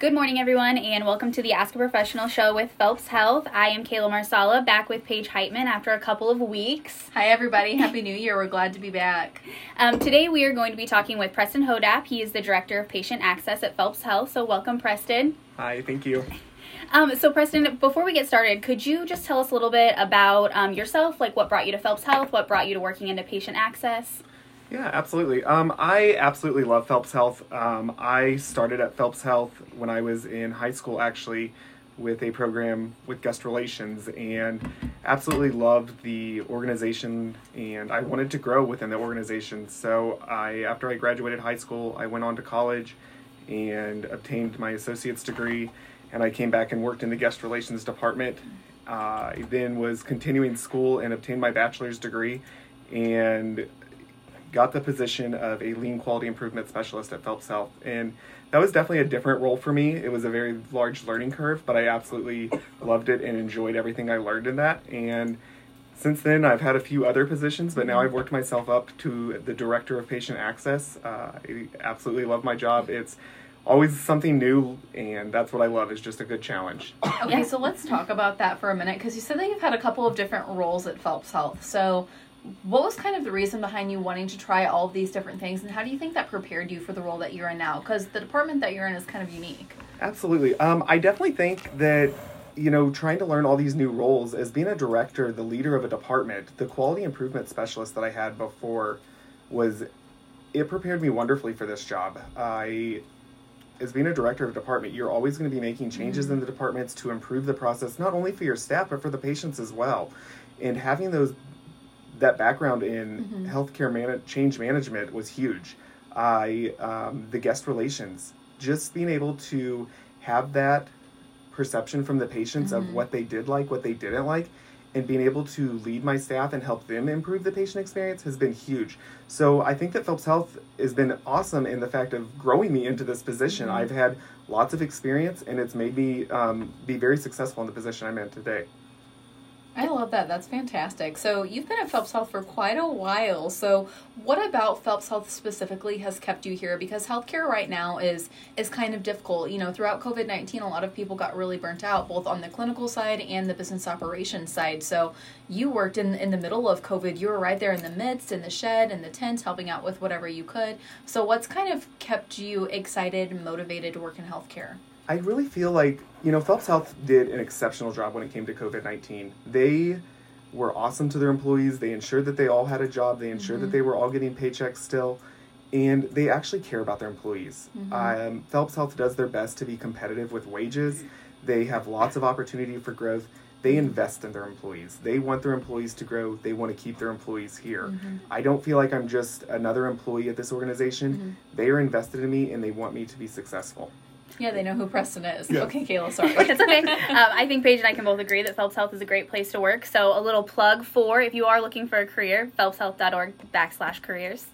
Good morning, everyone, and welcome to the Ask a Professional show with Phelps Health. I am Kayla Marsala, back with Paige Heitman after a couple of weeks. Hi, everybody. Happy New Year. We're glad to be back. Um, today, we are going to be talking with Preston Hodap. He is the Director of Patient Access at Phelps Health. So, welcome, Preston. Hi, thank you. Um, so, Preston, before we get started, could you just tell us a little bit about um, yourself, like what brought you to Phelps Health, what brought you to working into patient access? Yeah, absolutely. Um, I absolutely love Phelps Health. Um, I started at Phelps Health when I was in high school, actually, with a program with guest relations, and absolutely loved the organization. And I wanted to grow within the organization. So I, after I graduated high school, I went on to college and obtained my associate's degree. And I came back and worked in the guest relations department. Uh, I then was continuing school and obtained my bachelor's degree and got the position of a lean quality improvement specialist at Phelps Health. And that was definitely a different role for me. It was a very large learning curve, but I absolutely loved it and enjoyed everything I learned in that. And since then, I've had a few other positions, but now I've worked myself up to the director of patient access. Uh, I absolutely love my job. It's always something new, and that's what I love. Is just a good challenge. Okay, so let's talk about that for a minute because you said that you've had a couple of different roles at Phelps Health. So what was kind of the reason behind you wanting to try all of these different things and how do you think that prepared you for the role that you're in now? Because the department that you're in is kind of unique. Absolutely. Um, i definitely think that you know trying to learn all these new roles as being a director the leader of a department the quality improvement specialist that i had before was it prepared me wonderfully for this job. I as being a director of a department you're always going to be making changes mm-hmm. in the departments to improve the process not only for your staff but for the patients as well. And having those that background in mm-hmm. healthcare man- change management was huge. I um, the guest relations, just being able to have that perception from the patients mm-hmm. of what they did like, what they didn't like, and being able to lead my staff and help them improve the patient experience has been huge. So I think that Phelps Health has been awesome in the fact of growing me into this position. Mm-hmm. I've had lots of experience, and it's made me um, be very successful in the position I'm in today. I love that. That's fantastic. So you've been at Phelps Health for quite a while. So what about Phelps Health specifically has kept you here? Because healthcare right now is is kind of difficult. You know, throughout COVID nineteen, a lot of people got really burnt out, both on the clinical side and the business operations side. So you worked in in the middle of COVID. You were right there in the midst, in the shed, in the tent, helping out with whatever you could. So what's kind of kept you excited and motivated to work in healthcare? I really feel like, you know, Phelps Health did an exceptional job when it came to COVID 19. They were awesome to their employees. They ensured that they all had a job, they ensured mm-hmm. that they were all getting paychecks still, and they actually care about their employees. Mm-hmm. Um, Phelps Health does their best to be competitive with wages. They have lots of opportunity for growth. They invest in their employees. They want their employees to grow. They want to keep their employees here. Mm-hmm. I don't feel like I'm just another employee at this organization. Mm-hmm. They are invested in me and they want me to be successful. Yeah, they know who Preston is. Yeah. Okay, Kayla, sorry. it's okay. Um, I think Paige and I can both agree that Phelps Health is a great place to work. So a little plug for if you are looking for a career, phelpshealth.org backslash careers.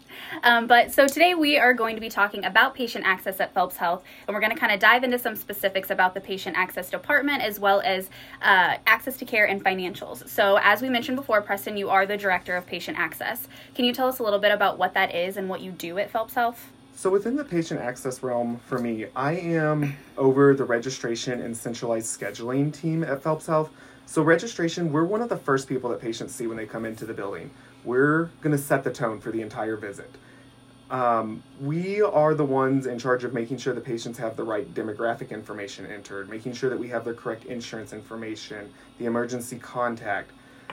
Um, but so today we are going to be talking about patient access at Phelps Health, and we're going to kind of dive into some specifics about the patient access department as well as uh, access to care and financials. So, as we mentioned before, Preston, you are the director of patient access. Can you tell us a little bit about what that is and what you do at Phelps Health? So within the patient access realm, for me, I am over the registration and centralized scheduling team at Phelps Health. So registration, we're one of the first people that patients see when they come into the building. We're going to set the tone for the entire visit. Um, we are the ones in charge of making sure the patients have the right demographic information entered, making sure that we have the correct insurance information, the emergency contact.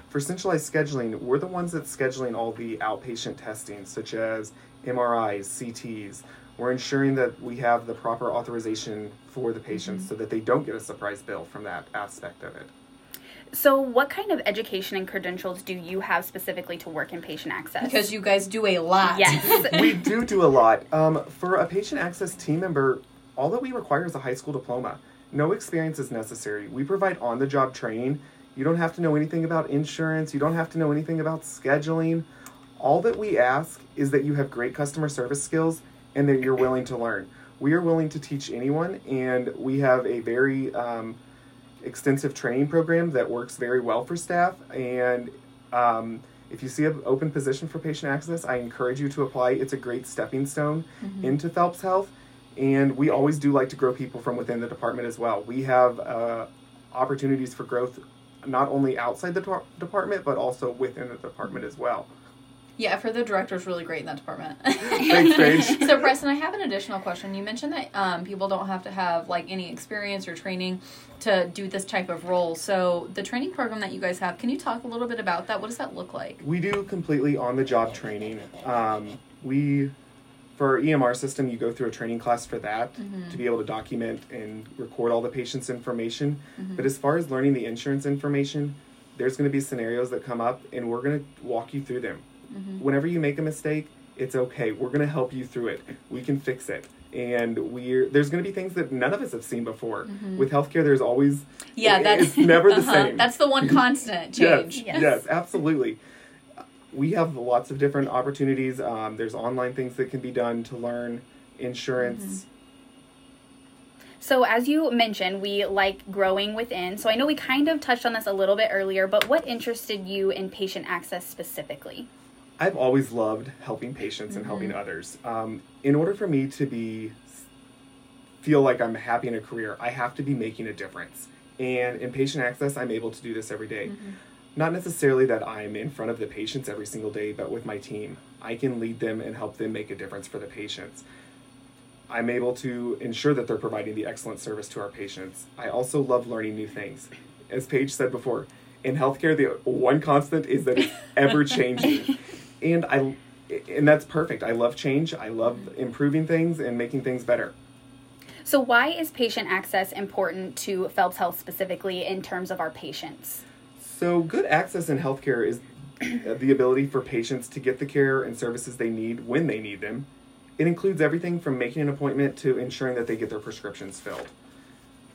For centralized scheduling, we're the ones that's scheduling all the outpatient testing, such as MRIs, CTs. We're ensuring that we have the proper authorization for the patients mm-hmm. so that they don't get a surprise bill from that aspect of it. So, what kind of education and credentials do you have specifically to work in patient access? Because you guys do a lot. Yes. we do do a lot. Um, for a patient access team member, all that we require is a high school diploma. No experience is necessary. We provide on the job training. You don't have to know anything about insurance, you don't have to know anything about scheduling. All that we ask is that you have great customer service skills and that you're willing to learn. We are willing to teach anyone, and we have a very um, extensive training program that works very well for staff. And um, if you see an open position for patient access, I encourage you to apply. It's a great stepping stone mm-hmm. into Phelps Health. And we always do like to grow people from within the department as well. We have uh, opportunities for growth not only outside the department, but also within the department as well. Yeah, for the director's really great in that department. Thanks, Paige. so, Preston, I have an additional question. You mentioned that um, people don't have to have like any experience or training to do this type of role. So, the training program that you guys have, can you talk a little bit about that? What does that look like? We do completely on the job training. Um, we, for our EMR system, you go through a training class for that Mm-hmm. to be able to document and record all the patient's information. Mm-hmm. But as far as learning the insurance information, there's going to be scenarios that come up, and we're going to walk you through them. Mm-hmm. Whenever you make a mistake, it's okay. We're going to help you through it. We can fix it. And we're there's going to be things that none of us have seen before. With healthcare, there's always Mm-hmm. Yeah, it- that's never the uh-huh. same. That's the one constant change. Yes, Yes. yes, absolutely. We have lots of different opportunities. Um, there's online things that can be done to learn insurance. So, as you mentioned, we like growing within. So, I know we kind of touched on this a little bit earlier, but what interested you in patient access specifically? I've always loved helping patients and helping others. Um, in order for me to be feel like I'm happy in a career, I have to be making a difference. And in patient access, I'm able to do this every day. Not necessarily that I'm in front of the patients every single day, but with my team, I can lead them and help them make a difference for the patients. I'm able to ensure that they're providing the excellent service to our patients. I also love learning new things. As Paige said before, in healthcare, the one constant is that it's ever changing. And I and that's perfect. I love change. I love improving things and making things better. So, why is patient access important to Phelps Health specifically in terms of our patients? So, good access in healthcare is the ability for patients to get the care and services they need when they need them. It includes everything from making an appointment to ensuring that they get their prescriptions filled.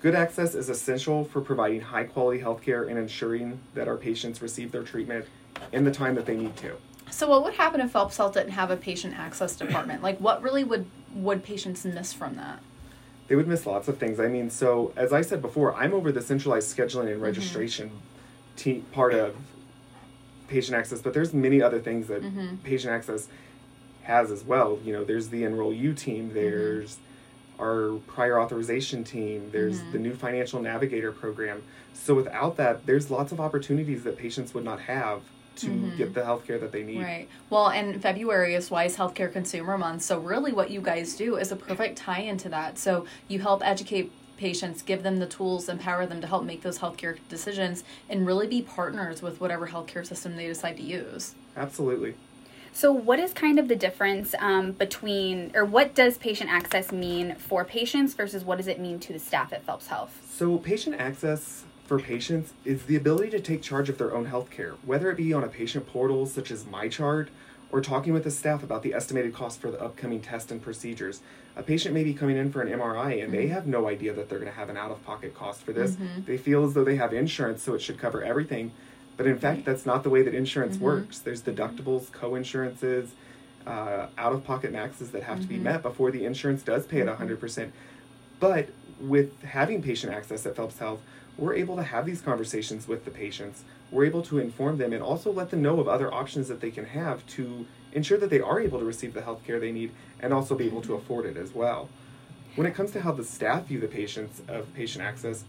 Good access is essential for providing high quality healthcare and ensuring that our patients receive their treatment in the time that they need to. So, what would happen if Phelps Health didn't have a patient access department? Like, what really would would patients miss from that? They would miss lots of things. I mean, so as I said before, I'm over the centralized scheduling and mm-hmm. registration te- part of patient access, but there's many other things that mm-hmm. patient access has as well. You know, there's the Enroll U team, mm-hmm. there's our prior authorization team, there's the new financial navigator program. So without that, there's lots of opportunities that patients would not have to get the healthcare that they need. Right. Well, and February is Wise Healthcare Consumer Month. So, really, what you guys do is a perfect tie into that. So, you help educate patients, give them the tools, empower them to help make those healthcare decisions, and really be partners with whatever healthcare system they decide to use. Absolutely. So, what is kind of the difference um, between, or what does patient access mean for patients versus what does it mean to the staff at Phelps Health? So, patient access for patients is the ability to take charge of their own health care, whether it be on a patient portal such as MyChart or talking with the staff about the estimated cost for the upcoming test and procedures. A patient may be coming in for an MRI and they mm-hmm. have no idea that they're going to have an out of pocket cost for this. Mm-hmm. They feel as though they have insurance, so it should cover everything. But in fact, that's not the way that insurance mm-hmm. works. There's deductibles, co insurances, uh, out of pocket maxes that have to be met before the insurance does pay at 100%. But with having patient access at Phelps Health, we're able to have these conversations with the patients. We're able to inform them and also let them know of other options that they can have to ensure that they are able to receive the health care they need and also be able to afford it as well. When it comes to how the staff view the patients of patient access,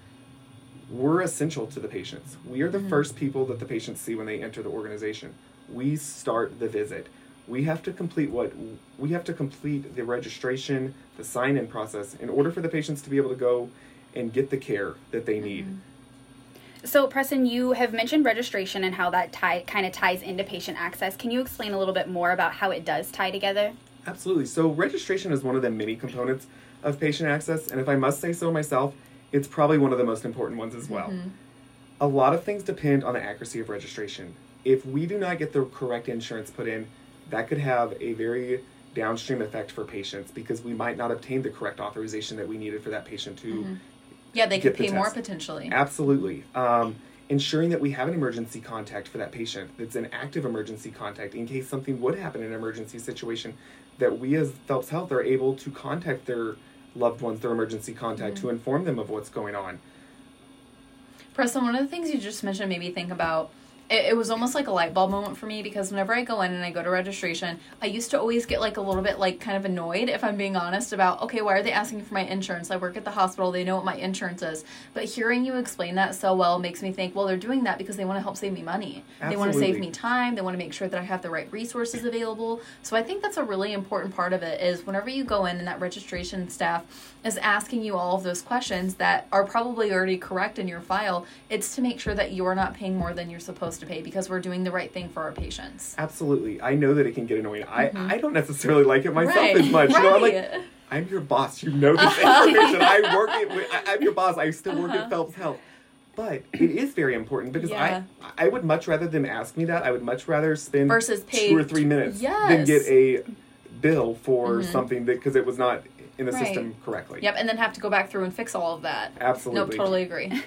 we're essential to the patients. We are the mm-hmm. first people that the patients see when they enter the organization. We start the visit. We have to complete what we have to complete the registration, the sign-in process in order for the patients to be able to go and get the care that they need. Mm-hmm. So, Preston, you have mentioned registration and how that tie, kind of ties into patient access. Can you explain a little bit more about how it does tie together? Absolutely. So registration is one of the many components of patient access, and if I must say so myself, it's probably one of the most important ones as well. Mm-hmm. A lot of things depend on the accuracy of registration. If we do not get the correct insurance put in, that could have a very downstream effect for patients because we might not obtain the correct authorization that we needed for that patient to mm-hmm. Yeah, they could the pay more potentially. Absolutely. Um, ensuring that we have an emergency contact for that patient that's an active emergency contact in case something would happen in an emergency situation, that we as Phelps Health are able to contact their loved ones, their emergency contact, to inform them of what's going on. Preston, one of the things you just mentioned made me think about it, it was almost like a light bulb moment for me because whenever I go in and I go to registration, I used to always get like a little bit like kind of annoyed if I'm being honest about okay, why are they asking for my insurance? I work at the hospital, they know what my insurance is. But hearing you explain that so well makes me think, well, they're doing that because they want to help save me money. They want to save me time. They want to make sure that I have the right resources available. So I think that's a really important part of it is whenever you go in and that registration staff is asking you all of those questions that are probably already correct in your file, it's to make sure that you're not paying more than you're supposed to pay because we're doing the right thing for our patients. Absolutely. I know that it can get annoying. I, I don't necessarily like it myself Mm-hmm. Right. as much. You know, I'm like, Right. I'm your boss. You know this information. I work it. With, I, I'm your boss. I still work Uh-huh. at Phelps Health. But it is very important because Yeah. I I would much rather them ask me that. I would much rather spend Versus two or three minutes than get a bill for something that because it was not in the Right. system correctly. Yep, and then have to go back through and fix all of that. Absolutely. Nope, totally agree.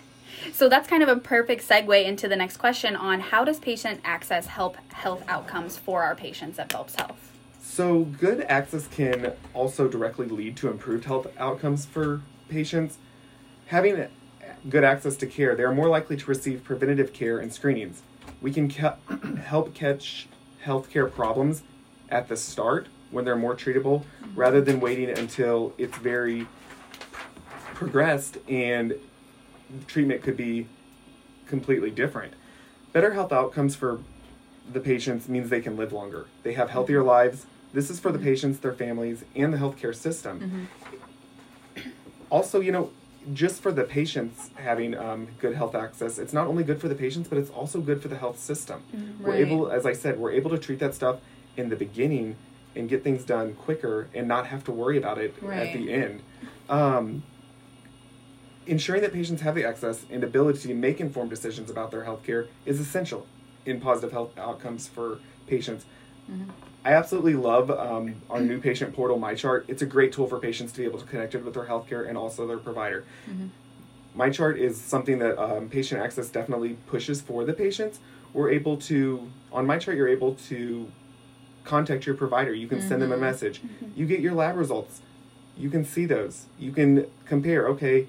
So that's kind of a perfect segue into the next question on how does patient access help health outcomes for our patients at Phelps Health? So, good access can also directly lead to improved health outcomes for patients. Having good access to care, they are more likely to receive preventative care and screenings. We can ca- help catch healthcare problems at the start when they're more treatable mm-hmm. rather than waiting until it's very progressed and treatment could be completely different. Better health outcomes for the patients means they can live longer. They have healthier lives. This is for the patients, their families, and the healthcare system. Also, you know, just for the patients having um, good health access, it's not only good for the patients, but it's also good for the health system. We're able, as I said, we're able to treat that stuff in the beginning and get things done quicker and not have to worry about it at the end. Um, ensuring that patients have the access and ability to make informed decisions about their health care is essential in positive health outcomes for patients. I absolutely love um, our new patient portal, MyChart. It's a great tool for patients to be able to connect it with their healthcare and also their provider. MyChart is something that um, patient access definitely pushes for the patients. We're able to, on MyChart, you're able to contact your provider. You can send them a message. You get your lab results. You can see those. You can compare, okay,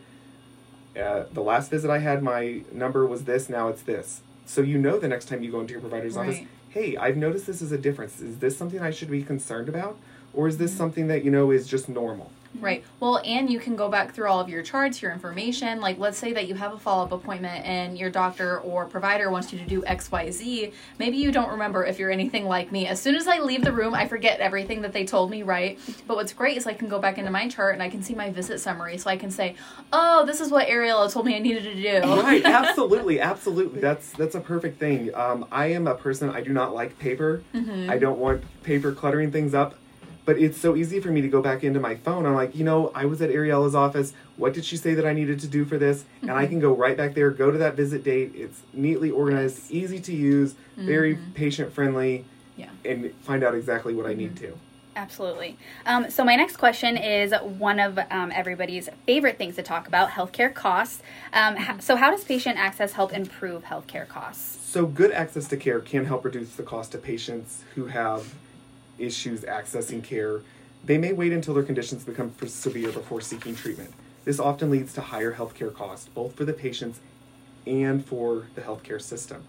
uh, the last visit I had, my number was this, now it's this. So you know the next time you go into your provider's office, hey, I've noticed this is a difference. Is this something I should be concerned about? Or is this something that, you know, is just normal? Right. Well, and you can go back through all of your charts, your information. Like, let's say that you have a follow up appointment and your doctor or provider wants you to do XYZ. Maybe you don't remember if you're anything like me. As soon as I leave the room, I forget everything that they told me, right? But what's great is I can go back into my chart and I can see my visit summary. So I can say, oh, this is what Ariella told me I needed to do. right absolutely absolutely that's that's a perfect thing um, i am a person i do not like paper i don't want paper cluttering things up but it's so easy for me to go back into my phone. I'm like you know i was at ariella's office. What did she say that i needed to do for this? And i can go right back there go to that visit date. It's neatly organized easy to use very patient friendly Yeah. and find out exactly what i need to. Absolutely. Um, so my next question is one of um, everybody's favorite things to talk about: healthcare costs. Um, ho- so, how does patient access help improve healthcare costs? So, good access to care can help reduce the cost to patients who have issues accessing care. They may wait until their conditions become severe before seeking treatment. This often leads to higher healthcare costs, both for the patients and for the healthcare system.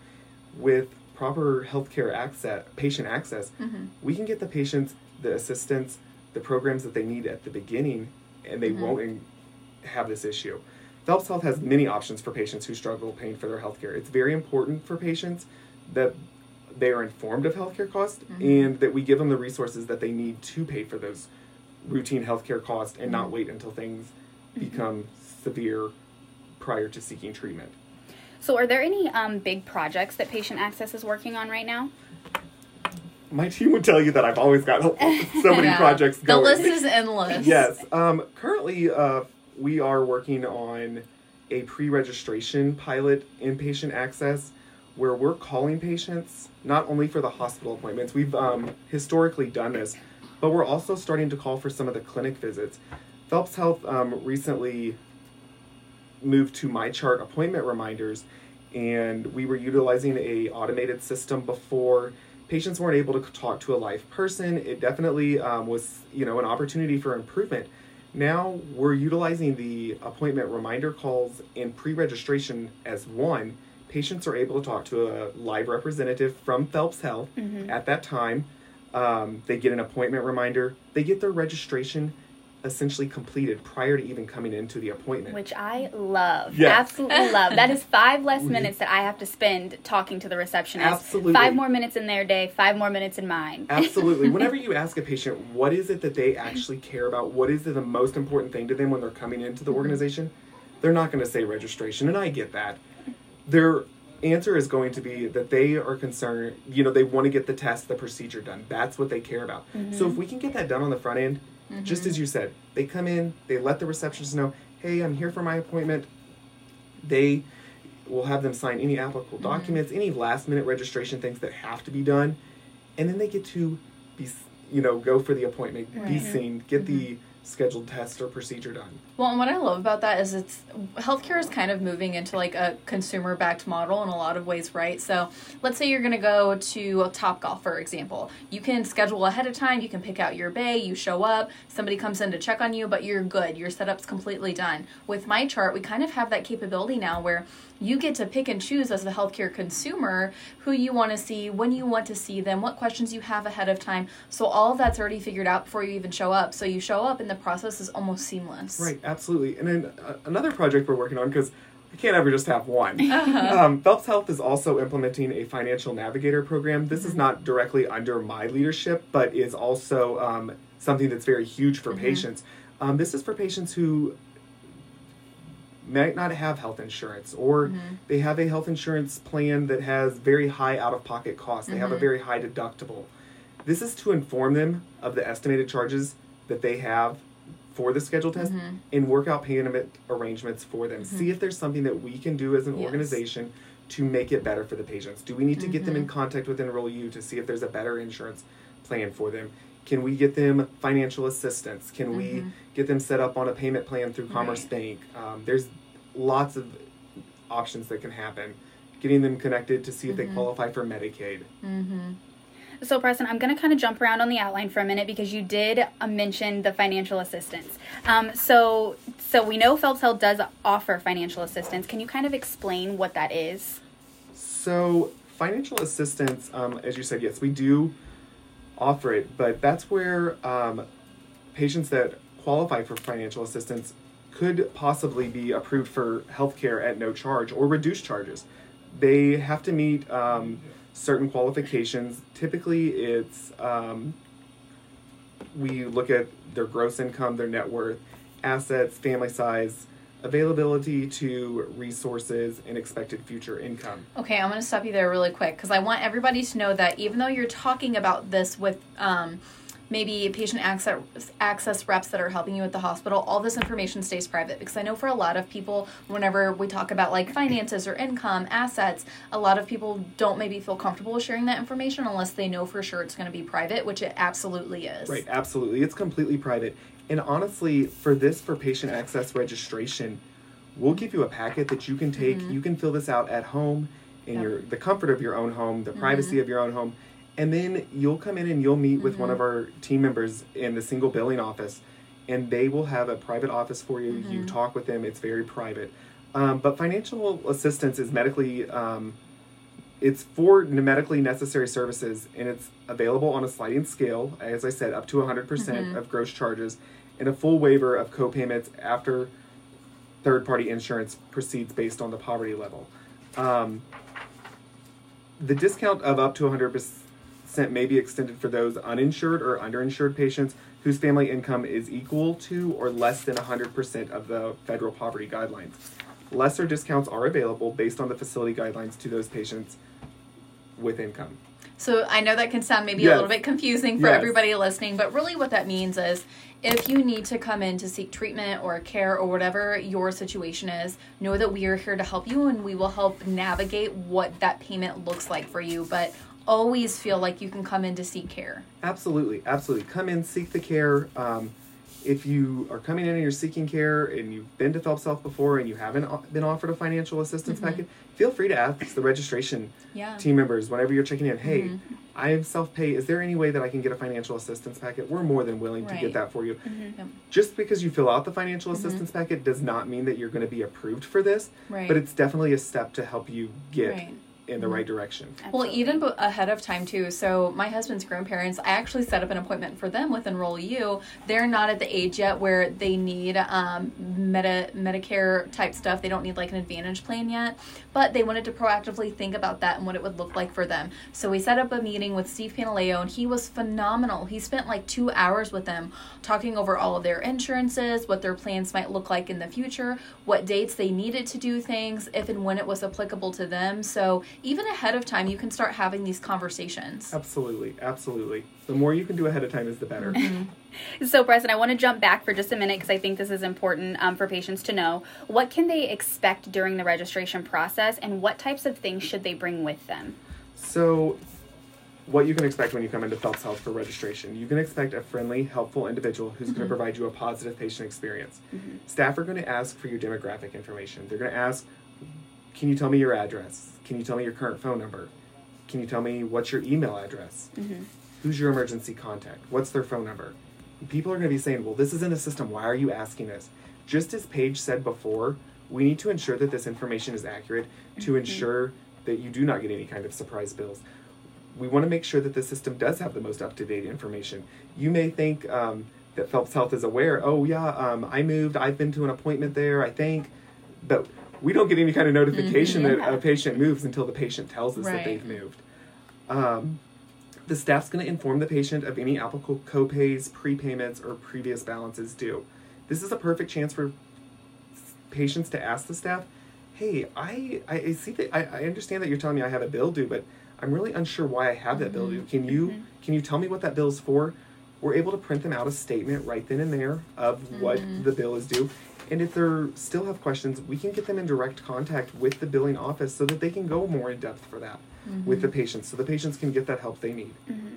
With proper healthcare access, patient access, mm-hmm. we can get the patients the assistance, the programs that they need at the beginning, and they mm-hmm. won't in- have this issue. Phelps Health has many options for patients who struggle paying for their healthcare. It's very important for patients that they are informed of healthcare costs and that we give them the resources that they need to pay for those routine healthcare costs and not wait until things become severe prior to seeking treatment. So, are there any um, big projects that patient access is working on right now? My team would tell you that I've always got so many Yeah. projects The going. list is endless. yes. Um, currently, uh, we are working on a pre-registration pilot inpatient access, where we're calling patients not only for the hospital appointments. We've um, historically done this, but we're also starting to call for some of the clinic visits. Phelps Health um, recently moved to MyChart appointment reminders, and we were utilizing a automated system before. Patients weren't able to talk to a live person. It definitely um, was, you know, an opportunity for improvement. Now we're utilizing the appointment reminder calls and pre-registration as one. Patients are able to talk to a live representative from Phelps Health Mm-hmm. at that time. Um, they get an appointment reminder. They get their registration essentially completed prior to even coming into the appointment. Which I love. Yes. Absolutely love. That is five less minutes that I have to spend talking to the receptionist. Absolutely. Five more minutes in their day, five more minutes in mine. Absolutely. Whenever you ask a patient what is it that they actually care about, what is the most important thing to them when they're coming into the organization, they're not going to say registration, and I get that. Their answer is going to be that they are concerned, you know, they want to get the test, the procedure done. That's what they care about. So if mm-hmm. we can get that done on the front end, mm-hmm. just as you said, they come in, they let the receptionist know, hey, I'm here for my appointment. They will have them sign any applicable mm-hmm. documents, any last minute registration things that have to be done, and then they get to be, you know, go for the appointment, be seen, get the scheduled test or procedure done. Well, and what I love about that is it's healthcare is kind of moving into like a consumer backed model in a lot of ways, right? So, let's say you're going to go to a Topgolf, for example. You can schedule ahead of time, you can pick out your bay, you show up, somebody comes in to check on you, but you're good. Your setup's completely done. With MyChart, we kind of have that capability now where you get to pick and choose as the healthcare consumer who you want to see, when you want to see them, what questions you have ahead of time. So, all of that's already figured out before you even show up. So, you show up and the process is almost seamless. Right, absolutely. And then uh, another project we're working on because I can't ever just have one. Um, Phelps Health is also implementing a financial navigator program. This is not directly under my leadership, but is also um, something that's very huge for patients. Um, this is for patients who might not have health insurance or mm-hmm. they have a health insurance plan that has very high out of pocket costs. They have a mm-hmm. very high deductible. This is to inform them of the estimated charges that they have for the schedule test mm-hmm. and work out payment arrangements for them. See if there's something that we can do as an Yes. organization to make it better for the patients. Do we need to get them in contact with Enroll U to see if there's a better insurance plan for them? Can we get them financial assistance? Can we get them set up on a payment plan through Commerce Right. Bank? Um, there's lots of options that can happen. Getting them connected to see if they qualify for Medicaid. So, Preston, I'm going to kind of jump around on the outline for a minute because you did uh, mention the financial assistance. Um, so, so we know Phelps Health does offer financial assistance. Can you kind of explain what that is? So, financial assistance, um, as you said, yes, we do offer it, but that's where um, patients that qualify for financial assistance could possibly be approved for health care at no charge or reduced charges. They have to meet um, certain qualifications. Typically, it's um, we look at their gross income, their net worth, assets, family size, availability to resources, and expected future income. Okay, I'm going to stop you there really quick because I want everybody to know that even though you're talking about this with um, maybe patient access access reps that are helping you at the hospital, all this information stays private because I know for a lot of people, whenever we talk about like finances or income, assets, a lot of people don't maybe feel comfortable sharing that information unless they know for sure it's going to be private, which it absolutely is. Right, absolutely. It's completely private. And honestly, for this, for patient access registration, we'll give you a packet that you can take. You can fill this out at home in Yep. your the comfort of your own home, the privacy of your own home. And then you'll come in and you'll meet with one of our team members in the single billing office, and they will have a private office for you. You talk with them. It's very private. Um, but financial assistance is medically um, it's for medically necessary services and it's available on a sliding scale as i said up to 100% of gross charges and a full waiver of co-payments after third party insurance proceeds based on the poverty level. Um, the discount of up to 100% may be extended for those uninsured or underinsured patients whose family income is equal to or less than 100% of the federal poverty guidelines lesser discounts are available based on the facility guidelines to those patients with income. So I know that can sound maybe Yes. a little bit confusing for Yes. everybody listening, but really what that means is if you need to come in to seek treatment or care or whatever your situation is, know that we are here to help you and we will help navigate what that payment looks like for you, but always feel like you can come in to seek care. Absolutely, absolutely. Come in, seek the care. Um, if you are coming in and you're seeking care and you've been to Phelps Health before and you haven't been offered a financial assistance mm-hmm. packet, feel free to ask the registration Yeah. team members whenever you're checking in. Hey, mm-hmm. I am self pay. Is there any way that I can get a financial assistance packet? We're more than willing to get that for you. Mm-hmm. Yep. Just because you fill out the financial assistance packet does not mean that you're going to be approved for this, Right. but it's definitely a step to help you get Right. In the right direction. Well, even b- ahead of time too. So my husband's grandparents, I actually set up an appointment for them with Enroll U. They're not at the age yet where they need um, Meta Medicare type stuff. They don't need like an Advantage plan yet, but they wanted to proactively think about that and what it would look like for them. So we set up a meeting with Steve Panaleo, and he was phenomenal. He spent like two hours with them talking over all of their insurances, what their plans might look like in the future, what dates they needed to do things, if and when it was applicable to them. So even ahead of time, you can start having these conversations. Absolutely, absolutely. The more you can do ahead of time is the better. Mm-hmm. So, Preston, I want to jump back for just a minute because I think this is important um, for patients to know. What can they expect during the registration process, and what types of things should they bring with them? So, what you can expect when you come into Phelps Health for registration, you can expect a friendly, helpful individual who's going to mm-hmm. provide you a positive patient experience. Mm-hmm. Staff are going to ask for your demographic information. They're going to ask, "Can you tell me your address? Can you tell me your current phone number? Can you tell me what's your email address? Who's your emergency contact? What's their phone number?" People are going to be saying, "Well, this is in a system. Why are you asking this?" Just as Paige said before, we need to ensure that this information is accurate to ensure that you do not get any kind of surprise bills. We want to make sure that the system does have the most up to date information. You may think um, that Phelps Health is aware, oh, yeah, um, I moved, I've been to an appointment there, I think, but we don't get any kind of notification Mhm. that a patient moves until the patient tells us that they've moved. Um, the staff's going to inform the patient of any applicable copays, prepayments, or previous balances due. This is a perfect chance for patients to ask the staff, "Hey, I I see that I, I understand that you're telling me I have a bill due, but I'm really unsure why I have that bill due. Can you can you tell me what that bill's for?" We're able to print them out a statement right then and there of what mm-hmm. the bill is due. And if they still have questions, we can get them in direct contact with the billing office so that they can go more in depth for that mm-hmm. with the patients, so the patients can get that help they need. Mm-hmm.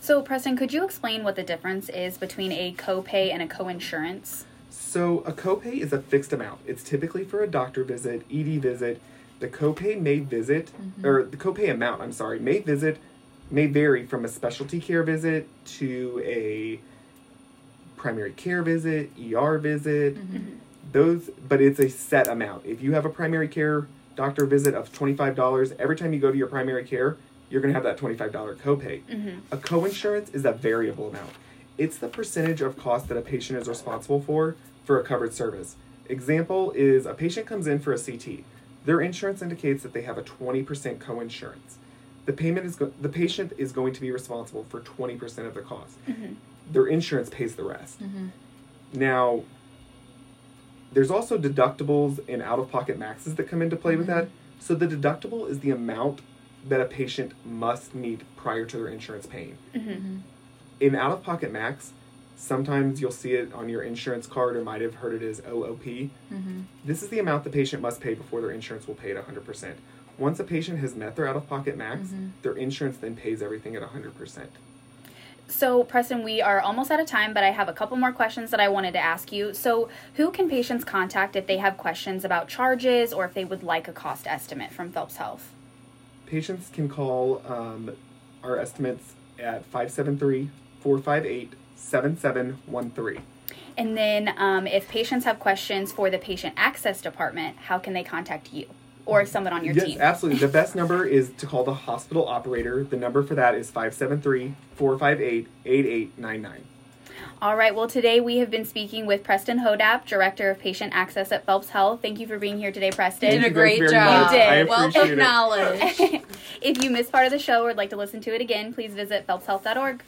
So, Preston, could you explain what the difference is between a copay and a coinsurance? So a copay is a fixed amount. It's typically for a doctor visit, ED visit. The copay may visit, or the copay amount, I'm sorry, may visit, may vary from a specialty care visit to a primary care visit, ER visit. Those, but it's a set amount. If you have a primary care doctor visit of $25, every time you go to your primary care, you're going to have that $25 copay. A coinsurance is a variable amount. It's the percentage of cost that a patient is responsible for for a covered service. Example is a patient comes in for a CT. Their insurance indicates that they have a 20% coinsurance. The payment is go- the patient is going to be responsible for 20% of the cost. Mm-hmm. Their insurance pays the rest. Mm-hmm. Now, there's also deductibles and out of pocket maxes that come into play with mm-hmm. that. So the deductible is the amount that a patient must meet prior to their insurance paying. In out of pocket max, sometimes you'll see it on your insurance card or might have heard it as OOP. This is the amount the patient must pay before their insurance will pay at 100%. Once a patient has met their out of pocket max, their insurance then pays everything at 100%. So, Preston, we are almost out of time, but I have a couple more questions that I wanted to ask you. So, who can patients contact if they have questions about charges or if they would like a cost estimate from Phelps Health? Patients can call um, our estimates at 573 458 7713. And then, um, if patients have questions for the patient access department, how can they contact you or someone on your Yes, team? absolutely. The best number is to call the hospital operator. The number for that is 573 458 8899. All right. Well, today we have been speaking with Preston Hodap, Director of Patient Access at Phelps Health. Thank you for being here today, Preston. You did a great job. much. You did. Wealth appreciate of if you missed part of the show or would like to listen to it again, please visit phelpshealth.org.